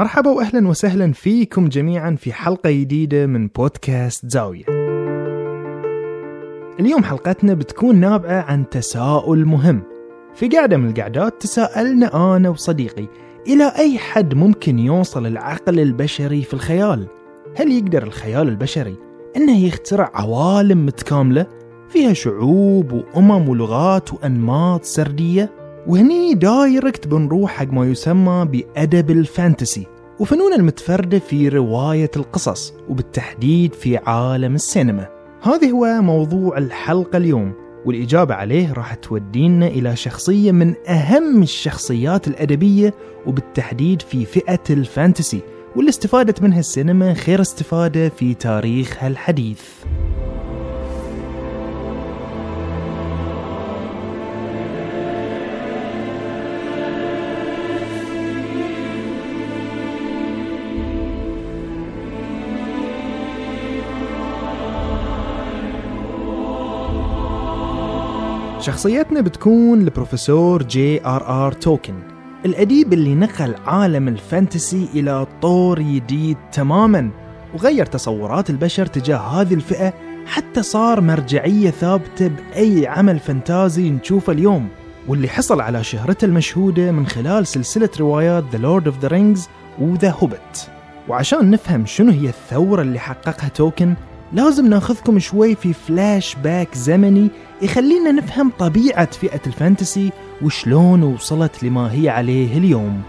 مرحبا واهلا وسهلا فيكم جميعا في حلقة جديدة من بودكاست زاوية. اليوم حلقتنا بتكون نابعة عن تساؤل مهم. في قعدة من القعدات تساءلنا أنا وصديقي إلى أي حد ممكن يوصل العقل البشري في الخيال؟ هل يقدر الخيال البشري أنه يخترع عوالم متكاملة فيها شعوب وأمم ولغات وأنماط سردية؟ وهني direct بنروح حق ما يسمى بأدب ال fantasy. وفنون المتفردة في رواية القصص وبالتحديد في عالم السينما. هذا هو موضوع الحلقة اليوم والإجابة عليه راح تودينا إلى شخصية من أهم الشخصيات الأدبية وبالتحديد في فئة ال fantasy. واللي استفادت منها السينما خير استفادة في تاريخها الحديث. شخصيتنا بتكون البروفيسور جي آر آر تولكين الأديب اللي نقل عالم ال fantasy إلى طور جديد تماما وغير تصورات البشر تجاه هذه الفئة حتى صار مرجعية ثابتة بأي عمل فانتازي نشوفه اليوم واللي حصل على شهرته المشهودة من خلال سلسلة روايات The Lord of the Rings و The Hobbit. وعشان نفهم شنو هي الثورة اللي حققها تولكين لازم ناخذكم شوي في فلاش باك زمني يخلينا نفهم طبيعة فئة ال fantasy وشلون وصلت لما هي عليه اليوم.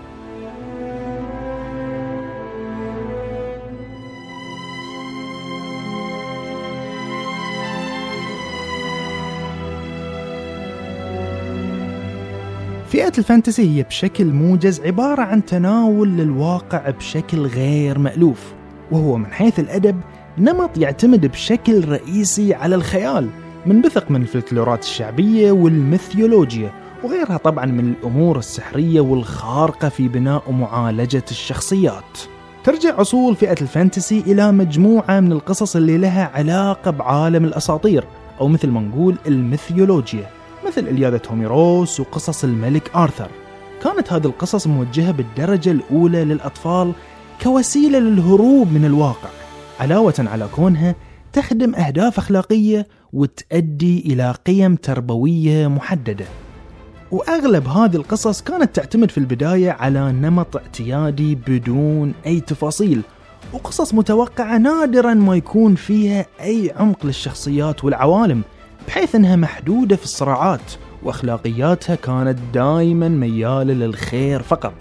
فئة ال fantasy هي بشكل موجز عبارة عن تناول للواقع بشكل غير مألوف وهو من حيث الأدب نمط يعتمد بشكل رئيسي على الخيال منبثق من الفلكلورات الشعبية والميثيولوجيا وغيرها طبعا من الأمور السحرية والخارقة في بناء ومعالجة الشخصيات. ترجع أصول فئة ال fantasy إلى مجموعة من القصص اللي لها علاقة بعالم الأساطير أو مثل ما نقول الميثيولوجيا مثل إلياذة هوميروس وقصص الملك آرثر. كانت هذه القصص موجهة بالدرجة الأولى للأطفال كوسيلة للهروب من الواقع. علاوة على كونها تخدم أهداف أخلاقية وتؤدي إلى قيم تربوية محددة. وأغلب هذه القصص كانت تعتمد في البداية على نمط اعتيادي بدون أي تفاصيل وقصص متوقعة نادرا ما يكون فيها أي عمق للشخصيات والعوالم بحيث أنها محدودة في الصراعات وأخلاقياتها كانت دائما ميالة للخير فقط.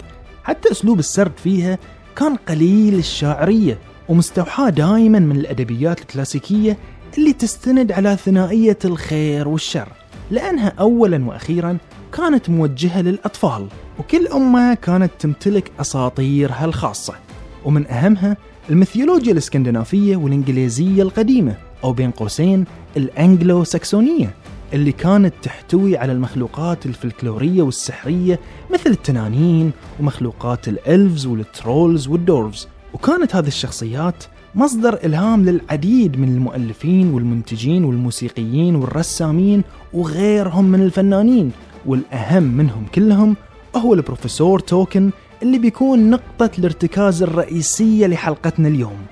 حتى أسلوب السرد فيها كان قليل الشاعرية ومستوحاة دائما من الأدبيات الكلاسيكية اللي تستند على ثنائية الخير والشر لأنها أولا وأخيرا كانت موجهة للأطفال وكل أمة كانت تمتلك أساطيرها الخاصة. ومن أهمها الميثولوجيا الإسكندنافية والإنجليزية القديمة أو بين قوسين الأنجلو ساكسونية اللي كانت تحتوي على المخلوقات الفلكلورية والسحرية مثل التنانين ومخلوقات ال elves وال trolls وال dwarves. وكانت هذه الشخصيات مصدر إلهام للعديد من المؤلفين والمنتجين والموسيقيين والرسامين وغيرهم من الفنانين والأهم منهم كلهم هو البروفيسور تولكين اللي بيكون نقطة الارتكاز الرئيسية لحلقتنا اليوم.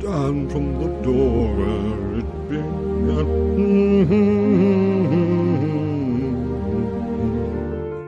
Down from the door where it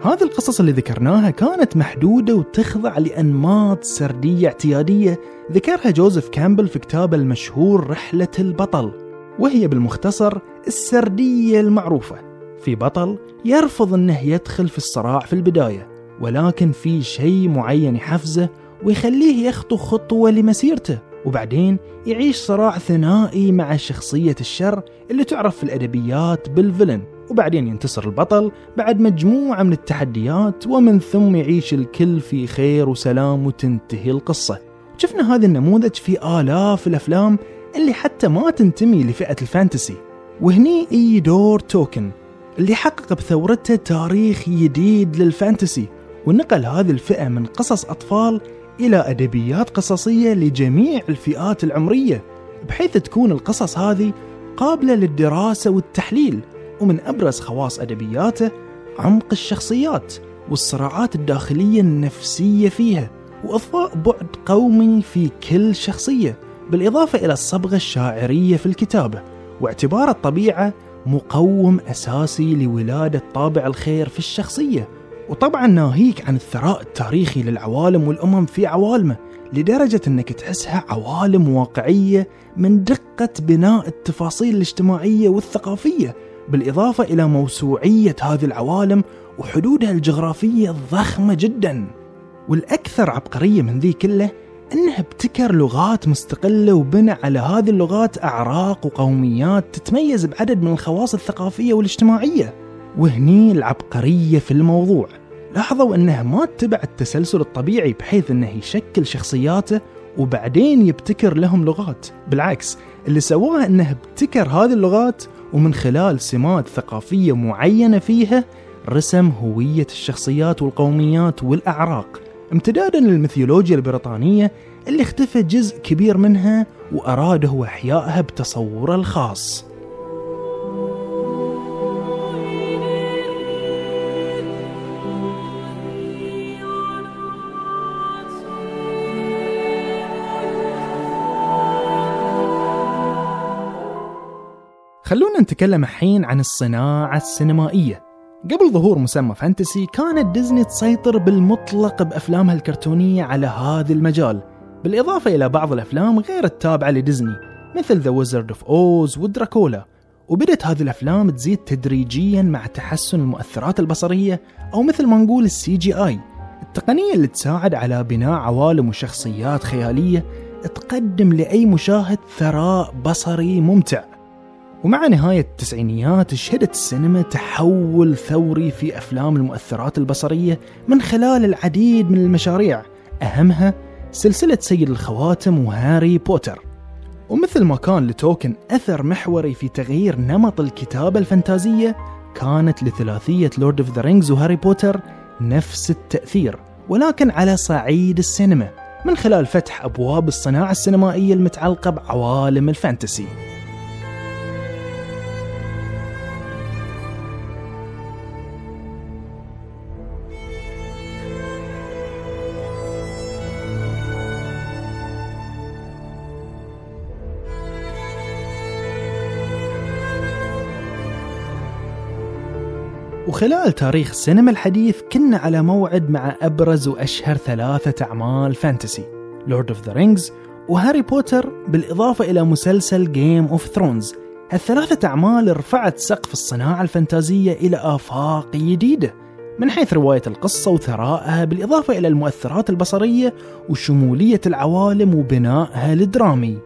هذه القصص اللي ذكرناها كانت محدودة وتخضع لأنماط سردية اعتيادية. ذكرها جوزيف كامبل في كتابه المشهور رحلة البطل وهي بالمختصر السردية المعروفة. في بطل يرفض أنه يدخل في الصراع في البداية ولكن في شيء معين يحفزه ويخليه يخطو خطوة لمسيرته وبعدين يعيش صراع ثنائي مع شخصية الشر اللي تعرف في الأدبيات بال villain. وبعدين ينتصر البطل بعد مجموعة من التحديات ومن ثم يعيش الكل في خير وسلام وتنتهي القصة. شفنا هذا النموذج في آلاف الأفلام اللي حتى ما تنتمي لفئة ال fantasy. وهني يي دور تولكين اللي حقق بثورته تاريخ جديد لل fantasy ونقل هذه الفئة من قصص أطفال إلى أدبيات قصصية لجميع الفئات العمرية بحيث تكون القصص هذه قابلة للدراسة والتحليل. ومن أبرز خواص أدبياته عمق الشخصيات والصراعات الداخلية النفسية فيها وإضفاء بعد قومي في كل شخصية بالإضافة إلى الصبغة الشاعرية في الكتابة واعتبار الطبيعة مقوم أساسي لولادة طابع الخير في الشخصية وطبعا ناهيك عن الثراء التاريخي للعوالم والأمم في عوالمه لدرجة أنك تحسها عوالم واقعية من دقة بناء التفاصيل الاجتماعية والثقافية بالإضافة إلى موسوعية هذه العوالم وحدودها الجغرافية الضخمة جدا. والأكثر عبقرية من ذي كله أنه ابتكر لغات مستقلة وبنى على هذه اللغات أعراق وقوميات تتميز بعدد من الخواص الثقافية والاجتماعية. وهني العبقرية في الموضوع. لاحظوا أنه ما اتبع التسلسل الطبيعي بحيث أنه يشكل شخصياته وبعدين يبتكر لهم لغات. بالعكس اللي سواه أنه ابتكر هذه اللغات ومن خلال سمات ثقافية معينة فيها رسم هوية الشخصيات والقوميات والأعراق امتدادا للميثولوجيا البريطانية اللي اختفى جزء كبير منها وأراد هو إحيائها بتصوره الخاص. خلونا نتكلم الحين عن الصناعة السينمائية. قبل ظهور مسمى fantasy كانت ديزني تسيطر بالمطلق بأفلامها الكرتونية على هذا المجال. بالإضافة إلى بعض الأفلام غير التابعة لديزني مثل The Wizard of Oz ودراكولا وبدت هذه الأفلام تزيد تدريجيا مع تحسن المؤثرات البصرية أو مثل ما نقول ال CGI. التقنية اللي تساعد على بناء عوالم وشخصيات خيالية تقدم لأي مشاهد ثراء بصري ممتع. ومع نهاية التسعينيات شهدت السينما تحول ثوري في أفلام المؤثرات البصرية من خلال العديد من المشاريع. أهمها سلسلة سيد الخواتم وهاري بوتر. ومثل ما كان لتولكن أثر محوري في تغيير نمط الكتابة الفانتازية كانت لثلاثية Lord of the Rings وهاري بوتر نفس التأثير ولكن على صعيد السينما من خلال فتح أبواب الصناعة السينمائية المتعلقة بعوالم الفانتسي. وخلال تاريخ السينما الحديث كنا على موعد مع أبرز وأشهر ثلاثة أعمال fantasy Lord of the Rings وهاري بوتر بالإضافة إلى مسلسل Game of Thrones هالثلاثة أعمال رفعت سقف الصناعة الفانتازية إلى آفاق جديدة من حيث رواية القصة وثرائها بالإضافة إلى المؤثرات البصرية وشمولية العوالم وبنائها الدرامي.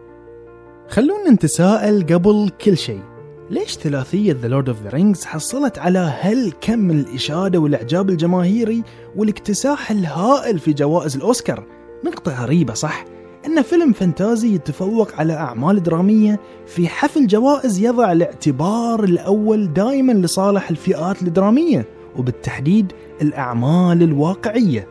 خلونا نتساءل قبل كل شيء. ليش ثلاثية The Lord of the Rings حصلت على هالكم من الإشادة والإعجاب الجماهيري والاكتساح الهائل في جوائز الأوسكار؟ نقطة غريبة صح؟ أن فيلم فانتازي يتفوق على أعمال درامية في حفل جوائز يضع الاعتبار الأول دائما لصالح الفئات الدرامية وبالتحديد الأعمال الواقعية.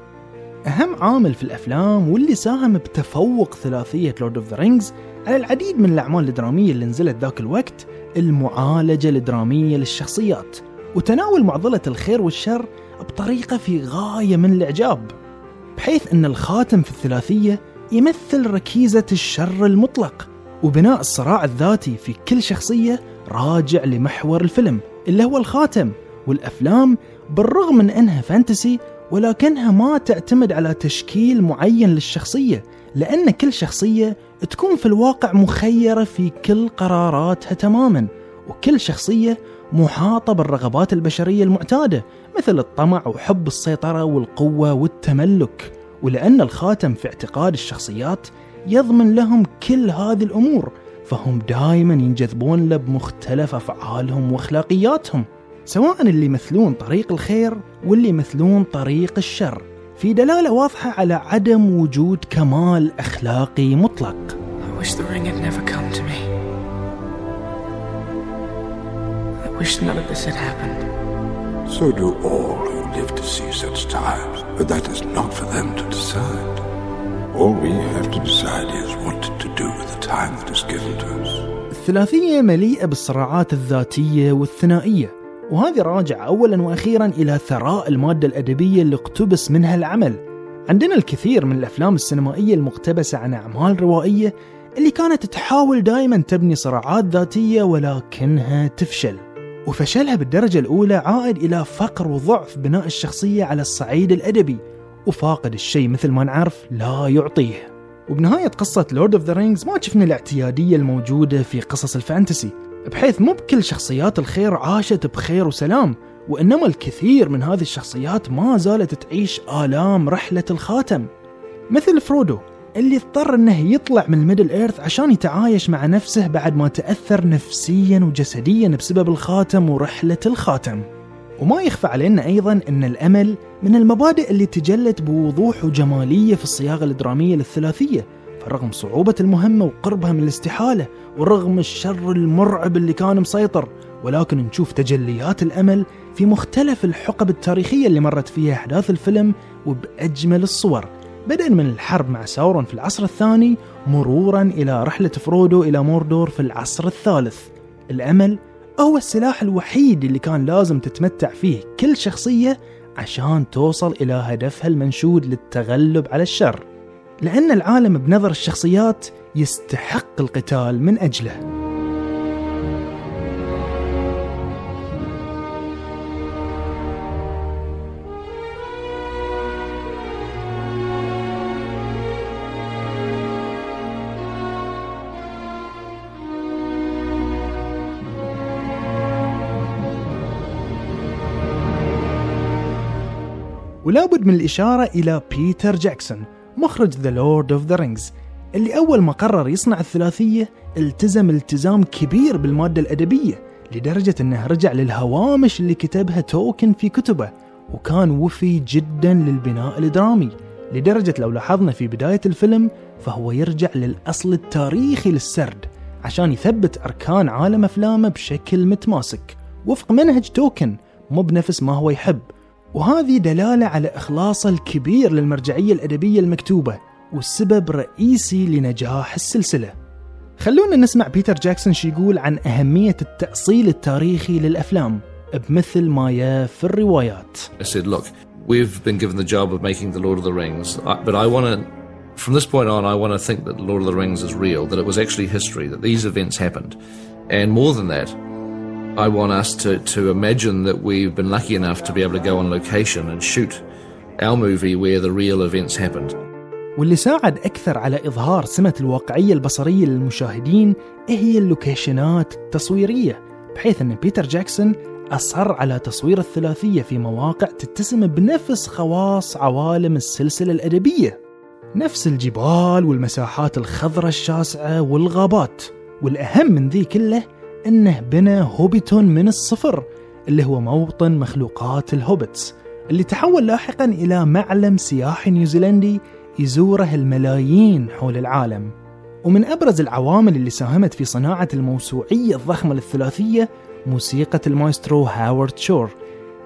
أهم عامل في الأفلام واللي ساهم بتفوق ثلاثية Lord of the Rings على العديد من الأعمال الدرامية اللي نزلت ذاك الوقت المعالجة الدرامية للشخصيات وتناول معضلة الخير والشر بطريقة في غاية من الإعجاب بحيث أن الخاتم في الثلاثية يمثل ركيزة الشر المطلق وبناء الصراع الذاتي في كل شخصية راجع لمحور الفيلم اللي هو الخاتم والأفلام بالرغم من أنها فانتسي ولكنها ما تعتمد على تشكيل معين للشخصية لأن كل شخصية تكون في الواقع مخيرة في كل قراراتها تماما وكل شخصية محاطة بالرغبات البشرية المعتادة مثل الطمع وحب السيطرة والقوة والتملك. ولأن الخاتم في اعتقاد الشخصيات يضمن لهم كل هذه الأمور فهم دائما ينجذبون له بمختلف أفعالهم وأخلاقياتهم سواء اللي يمثلون طريق الخير واللي يمثلون طريق الشر. في دلالة واضحة على عدم وجود كمال أخلاقي مطلق. الثلاثية مليئة بالصراعات الذاتية والثنائية. وهذه راجعة أولا وأخيرا إلى ثراء المادة الأدبية اللي اقتبس منها العمل. عندنا الكثير من الأفلام السينمائية المقتبسة عن أعمال روائية اللي كانت تحاول دائما تبني صراعات ذاتية ولكنها تفشل. وفشلها بالدرجة الأولى عائد إلى فقر وضعف بناء الشخصية على الصعيد الأدبي وفاقد الشيء مثل ما نعرف لا يعطيه. وبنهاية قصة Lord of the Rings ما شفنا الاعتيادية الموجودة في قصص ال fantasy. بحيث مو بكل شخصيات الخير عاشت بخير وسلام وإنما الكثير من هذه الشخصيات ما زالت تعيش آلام رحلة الخاتم. مثل فرودو اللي اضطر إنه يطلع من ال Middle-earth عشان يتعايش مع نفسه بعد ما تأثر نفسيا وجسديا بسبب الخاتم ورحلة الخاتم. وما يخفى علينا أيضا أن الأمل من المبادئ اللي تجلت بوضوح وجمالية في الصياغة الدرامية للثلاثية فرغم صعوبة المهمة وقربها من الاستحالة ورغم الشر المرعب اللي كان مسيطر ولكن نشوف تجليات الأمل في مختلف الحقب التاريخية اللي مرت فيها أحداث الفيلم وبأجمل الصور. بدءا من الحرب مع ساورون في العصر الثاني مرورا إلى رحلة فرودو إلى موردور في العصر الثالث. الأمل هو السلاح الوحيد اللي كان لازم تتمتع فيه كل شخصية عشان توصل إلى هدفها المنشود للتغلب على الشر. لأن العالم بنظر الشخصيات يستحق القتال من أجله. ولا بد من الإشارة إلى بيتر جاكسون مخرج The Lord of the Rings اللي أول ما قرر يصنع الثلاثية التزم التزام كبير بالمادة الأدبية لدرجة أنه رجع للهوامش اللي كتبها تولكن في كتبه وكان وفي جدا للبناء الدرامي لدرجة لو لاحظنا في بداية الفيلم فهو يرجع للأصل التاريخي للسرد عشان يثبت أركان عالم أفلامه بشكل متماسك. وفق منهج توكن مو بنفس ما هو يحب. وهذه دلالة على إخلاصه الكبير للمرجعية الأدبية المكتوبة والسبب رئيسي لنجاح السلسلة خلونا نسمع بيتر جاكسون شي يقول عن أهمية التأصيل التاريخي للأفلام بمثل ما يا في الروايات I said, look, we've been given the job of making the Lord of the Rings, but I want to from this point on, I want to think that Lord of the Rings is real, that it was actually history, that these events happened. And more than that, I want us to, to imagine that we've been lucky enough to be able to go on location and shoot our movie where the real events happened. واللي ساعد أكثر على إظهار سمة الواقعية البصرية للمشاهدين هي اللوكيشنات التصويرية؟ بحيث أن بيتر جاكسون أصر على تصوير الثلاثية في مواقع تتسم بنفس خواص عوالم السلسلة الأدبية. نفس الجبال والمساحات الخضراء الشاسعة والغابات. والأهم من ذي كله إنه بنى Hobbiton من الصفر اللي هو موطن مخلوقات ال Hobbits اللي تحول لاحقا إلى معلم سياحي نيوزيلندي يزوره الملايين حول العالم. ومن أبرز العوامل اللي ساهمت في صناعة الموسوعية الضخمة للثلاثيه موسيقى المايسترو هاورد شور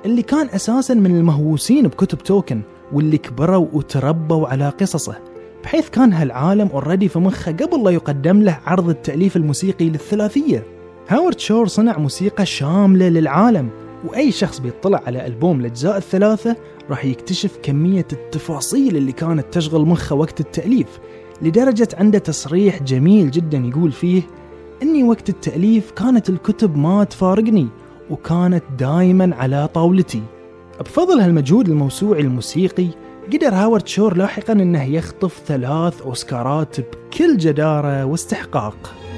اللي كان أساسا من المهووسين بكتب تولكن واللي كبروا وتربوا على قصصه بحيث كان هالعالم already في مخه قبل لا يقدم له عرض التأليف الموسيقي للثلاثية. هاورد شور صنع موسيقى شاملة للعالم وأي شخص بيطلع على ألبوم الأجزاء الثلاثة راح يكتشف كمية التفاصيل اللي كانت تشغل مخه وقت التأليف لدرجة عنده تصريح جميل جدا يقول فيه أني وقت التأليف كانت الكتب ما تفارقني وكانت دائما على طاولتي. بفضل هالمجهود الموسوعي الموسيقي قدر هاورد شور لاحقا إنه يخطف ثلاث أوسكارات بكل جدارة واستحقاق.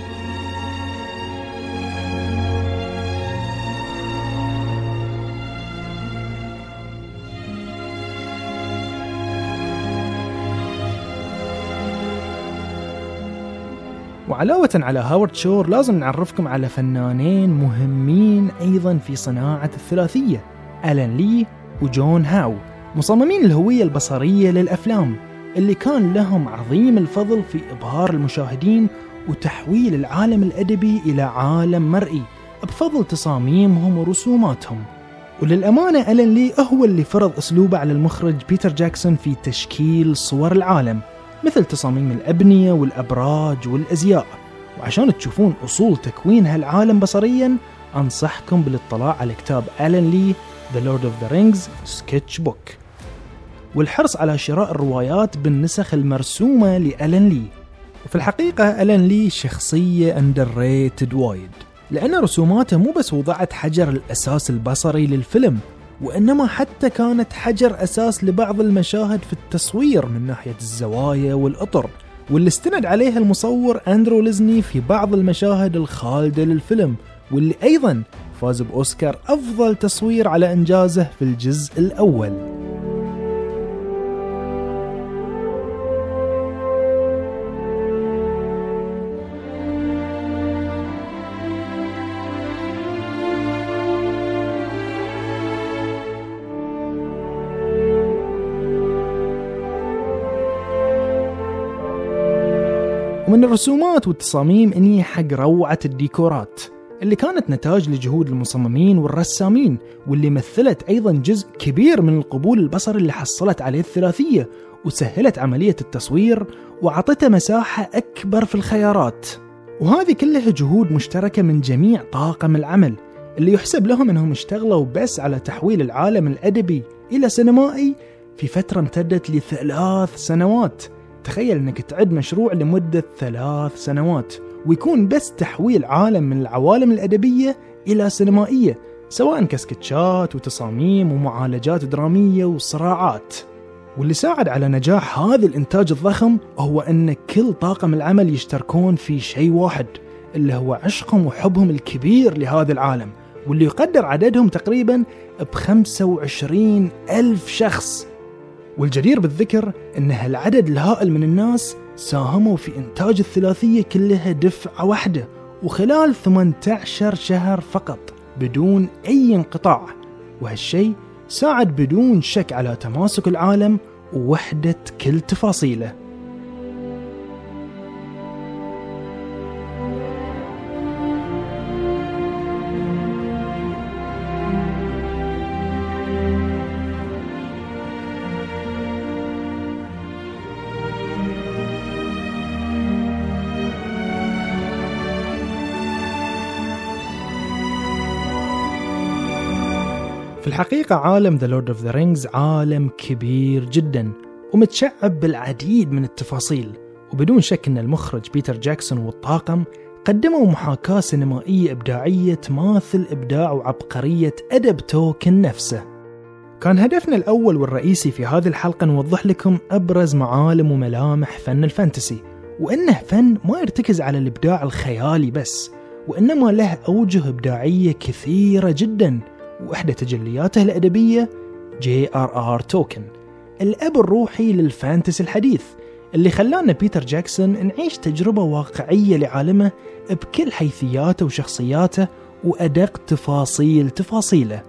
وعلاوة على هاورد شور لازم نعرفكم على فنانين مهمين أيضا في صناعة الثلاثية ألان لي وجون هاو مصممين الهوية البصرية للأفلام اللي كان لهم عظيم الفضل في إبهار المشاهدين وتحويل العالم الأدبي إلى عالم مرئي بفضل تصاميمهم ورسوماتهم. وللأمانة ألان لي هو اللي فرض أسلوبه على المخرج بيتر جاكسون في تشكيل صور العالم. مثل تصاميم الأبنية والأبراج والأزياء. وعشان تشوفون أصول تكوين هالعالم بصريا أنصحكم بالاطلاع على كتاب ألان لي The Lord of the Rings Sketch Book والحرص على شراء الروايات بالنسخ المرسومة لألان لي. وفي الحقيقة ألان لي شخصية underrated وايد. لأن رسوماته مو بس وضعت حجر الأساس البصري للفيلم وإنما حتى كانت حجر أساس لبعض المشاهد في التصوير من ناحية الزوايا والأطر واللي استند عليها المصور أندرو ليزني في بعض المشاهد الخالدة للفيلم واللي أيضا فاز بأوسكار أفضل تصوير على إنجازه في الجزء الأول. ومن الرسومات والتصاميم إني حق روعة الديكورات اللي كانت نتاج لجهود المصممين والرسامين واللي مثلت أيضا جزء كبير من القبول البصري اللي حصلت عليه الثلاثية وسهلت عملية التصوير وعطته مساحة أكبر في الخيارات. وهذه كلها جهود مشتركة من جميع طاقم العمل اللي يحسب لهم إنهم اشتغلوا بس على تحويل العالم الأدبي إلى سينمائي في فترة امتدت لثلاث سنوات. تخيل إنك تعد مشروع لمدة ثلاث سنوات ويكون بس تحويل عالم من العوالم الأدبية إلى سينمائية سواء كسكتشات وتصاميم ومعالجات درامية وصراعات. واللي ساعد على نجاح هذا الإنتاج الضخم هو أن كل طاقم العمل يشتركون في شيء واحد اللي هو عشقهم وحبهم الكبير لهذا العالم واللي يقدر عددهم تقريبا ب 25 ألف شخص. والجدير بالذكر أن هالعدد الهائل من الناس ساهموا في إنتاج الثلاثية كلها دفعة واحدة وخلال 18 شهر فقط بدون أي انقطاع. وهالشيء ساعد بدون شك على تماسك العالم ووحدة كل تفاصيله. في الحقيقة عالم The Lord of the Rings عالم كبير جدا ومتشعب بالعديد من التفاصيل. وبدون شك أن المخرج بيتر جاكسون والطاقم قدموا محاكاة سينمائية إبداعية تماثل إبداع وعبقرية أدب تولكن نفسه. كان هدفنا الأول والرئيسي في هذه الحلقة نوضح لكم أبرز معالم وملامح فن ال fantasy وأنه فن ما يرتكز على الإبداع الخيالي بس وإنما له أوجه إبداعية كثيرة جداً. وإحدى تجلياته الأدبية جي آر آر تولكن الأب الروحي لل fantasy الحديث اللي خلانا بيتر جاكسون نعيش تجربة واقعية لعالمه بكل حيثياته وشخصياته وأدق تفاصيل تفاصيله.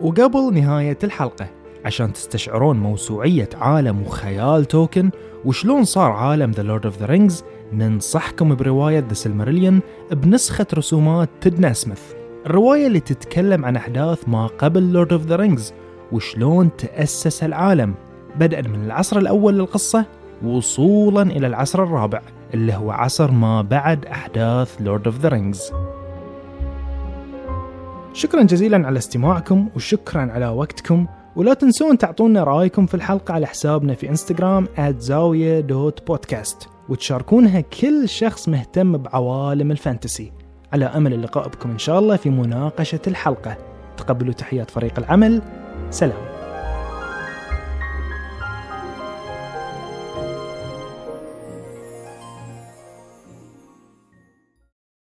وقبل نهاية الحلقة عشان تستشعرون موسوعية عالم وخيال تولكن وشلون صار عالم The Lord of the Rings ننصحكم برواية The Silmarillion بنسخة رسومات تيد ناسميث الرواية اللي تتكلم عن أحداث ما قبل Lord of the Rings وشلون تأسس العالم. بدءا من العصر الأول للقصة وصولا إلى العصر الرابع اللي هو عصر ما بعد أحداث Lord of the Rings شكرا جزيلا على استماعكم وشكرا على وقتكم. ولا تنسون تعطونا رأيكم في الحلقة على حسابنا في انستغرام زاوية دوت بودكاست وتشاركونها كل شخص مهتم بعوالم الفانتسي. على أمل اللقاء بكم إن شاء الله في مناقشة الحلقة. تقبلوا تحيات فريق العمل. سلام.